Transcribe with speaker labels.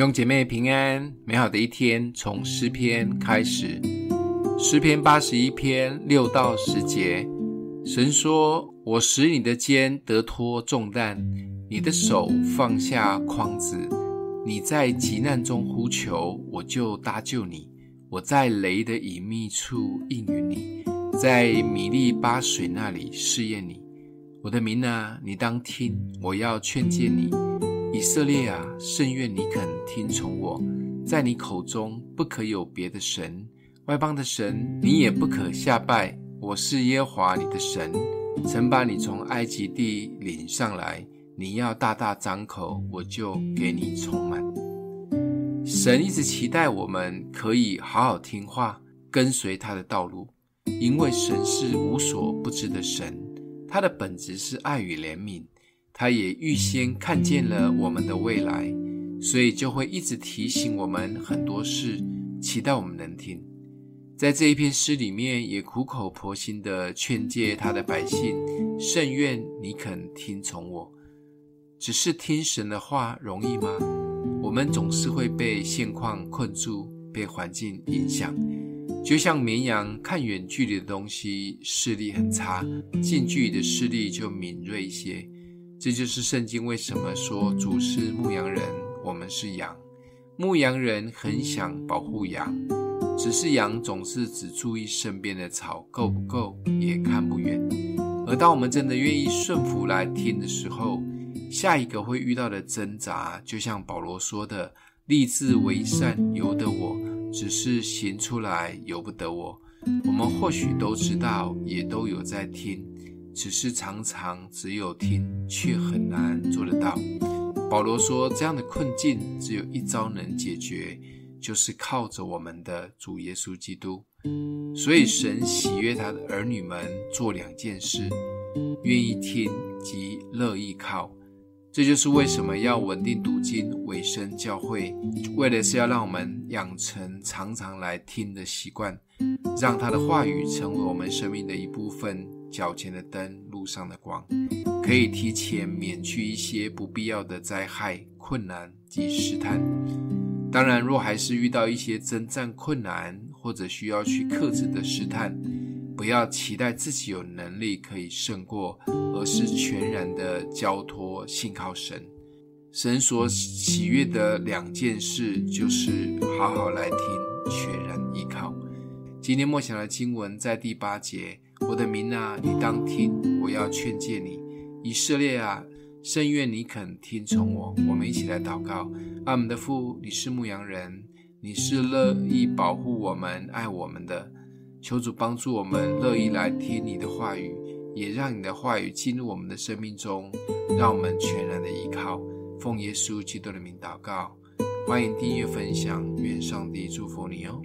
Speaker 1: 弟兄姐妹平安，美好的一天从诗篇开始。诗篇八十一篇六到十节，神说：“我使你的肩得脱重担，你的手放下筐子。你在急难中呼求，我就搭救你；我在雷的隐秘处应允你，在米利巴水那里试验你。我的民啊，你当听，我要劝诫你。”以色列啊，甚愿你肯听从我，在你口中不可有别的神，外邦的神你也不可下拜。我是耶和华你的神，曾把你从埃及地领上来。你要大大张口，我就给你充满。神一直期待我们可以好好听话，跟随他的道路，因为神是无所不知的神，他的本质是爱与怜悯。他也预先看见了我们的未来，所以就会一直提醒我们很多事，期待我们能听。在这一篇诗里面，也苦口婆心的劝诫他的百姓：甚愿你肯听从我。只是听神的话容易吗？我们总是会被现况困住，被环境影响。就像绵羊看远距离的东西，视力很差；近距离的视力就敏锐一些。这就是圣经为什么说主是牧羊人，我们是羊。牧羊人很想保护羊，只是羊总是只注意身边的草够不够，也看不远。而当我们真的愿意顺服来听的时候，下一个会遇到的挣扎，就像保罗说的：“立志为善由得我，只是行出来由不得我。”我们或许都知道，也都有在听。只是常常只有听，却很难做得到。保罗说，这样的困境只有一招能解决，就是靠着我们的主耶稣基督。所以神喜悦他的儿女们做两件事：愿意听及乐意靠。这就是为什么要稳定读经、委身教会，为的是要让我们养成常常来听的习惯，让他的话语成为我们生命的一部分。脚前的灯，路上的光，可以提前免去一些不必要的灾害、困难及试探。当然，若还是遇到一些征战困难或者需要去克制的试探，不要期待自己有能力可以胜过，而是全然的交托、信靠神。神所喜悦的两件事，就是好好来听，全然依靠。今天默想的经文在第八节。我的民啊，你当听，我要劝诫你；以色列啊，甚愿你肯听从我。我们一起来祷告：阿们的父，你是牧羊人，你是乐意保护我们、爱我们的。求主帮助我们，乐意来听你的话语，也让你的话语进入我们的生命中，让我们全然的依靠。奉耶稣基督的名祷告，欢迎订阅分享，愿上帝祝福你哦。